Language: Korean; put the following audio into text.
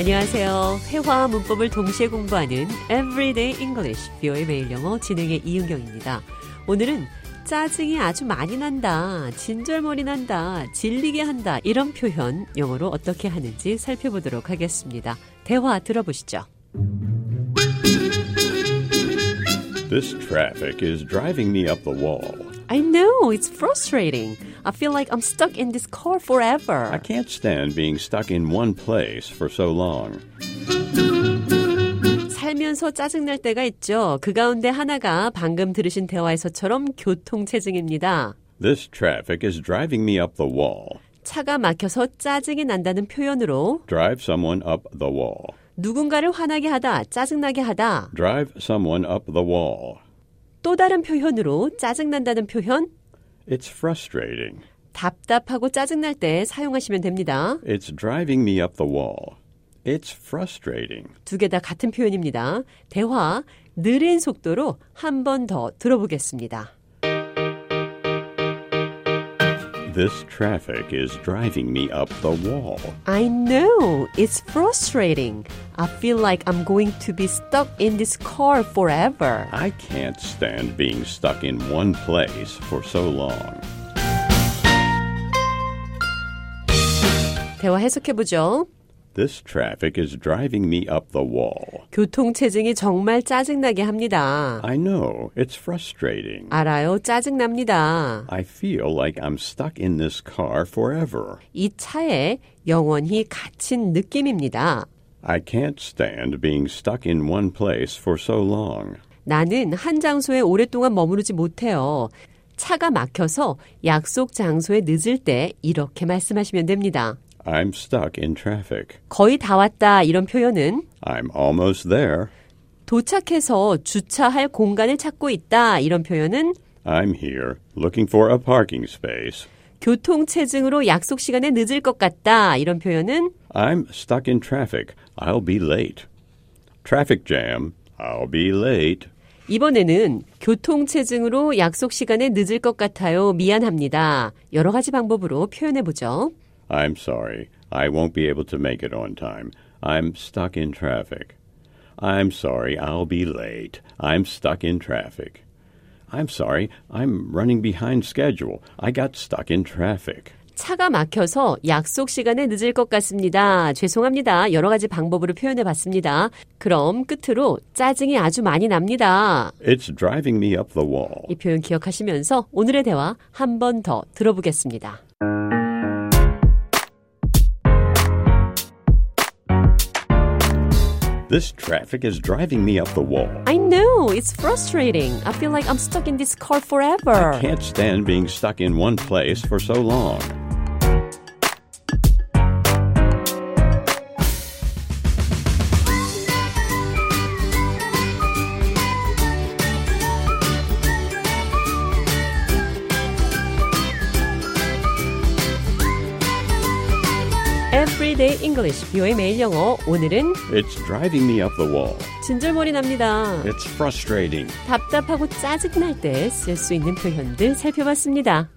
안녕하세요. 회화와 문법을 동시에 공부하는 Everyday English, 뷰의 매일 영어 진행의 이은경입니다. 오늘은 짜증이 아주 많이 난다, 진절머리 난다, 질리게 한다 이런 표현 영어로 어떻게 하는지 살펴보도록 하겠습니다. 대화 들어보시죠. This traffic is driving me up the wall. I know, it's frustrating. I feel like I'm stuck in this car forever. I can't stand being stuck in one place for so long. 살면서 짜증날 때가 있죠. 그 가운데 하나가 방금 들으신 대화에서처럼 교통체증입니다. This traffic is driving me up the wall. 차가 막혀서 짜증이 난다는 표현으로 Drive someone up the wall. 누군가를 화나게 하다, 짜증나게 하다. Drive someone up the wall. 또 다른 표현으로 짜증난다는 표현, It's frustrating. 답답하고 짜증날 때 사용하시면 됩니다. It's driving me up the wall. It's frustrating. 두 개 다 같은 표현입니다. 대화 느린 속도로 한 번 더 들어보겠습니다. This traffic is driving me up the wall. I know, it's frustrating. I feel like I'm going to be stuck in this car forever. I can't stand being stuck in one place for so long. 대화 해석해보죠. This traffic is driving me up the wall. 교통 체증이 정말 짜증나게 합니다. I know, it's frustrating. 알아요, 짜증납니다. I feel like I'm stuck in this car forever. 이 차에 영원히 갇힌 느낌입니다. I can't stand being stuck in one place for so long. 나는 한 장소에 오랫동안 머무르지 못해요. 차가 막혀서 약속 장소에 늦을 때 이렇게 말씀하시면 됩니다. I'm stuck in traffic. 거의 다 왔다 이런 표현은 I'm almost there. 도착해서 주차할 공간을 찾고 있다 이런 표현은 I'm here looking for a parking space. 교통 체증으로 약속 시간에 늦을 것 같다 이런 표현은 I'm stuck in traffic. I'll be late. Traffic jam. I'll be late. 이번에는 교통체증으로 약속 시간에 늦을 것 같아요. 미안합니다. 여러 가지 방법으로 표현해 보죠. I'm sorry. I won't be able to make it on time. I'm stuck in traffic. I'm sorry. I'll be late. I'm stuck in traffic. I'm sorry. I'm running behind schedule. I got stuck in traffic. 차가 막혀서 약속 시간에 늦을 것 같습니다. 죄송합니다. 여러 가지 방법으로 표현해 봤습니다. 그럼 끝으로 짜증이 아주 많이 납니다. It's driving me up the wall. 이 표현 기억하시면서 오늘의 대화 한 번 더 들어보겠습니다. This traffic is driving me up the wall. I know, it's frustrating. I feel like I'm stuck in this car forever. I can't stand being stuck in one place for so long. Everyday English, 뷰의 매일 영어. 오늘은 It's driving me up the wall. 진절머리 납니다. It's frustrating. 답답하고 짜증날 때 쓸 수 있는 표현들 살펴봤습니다.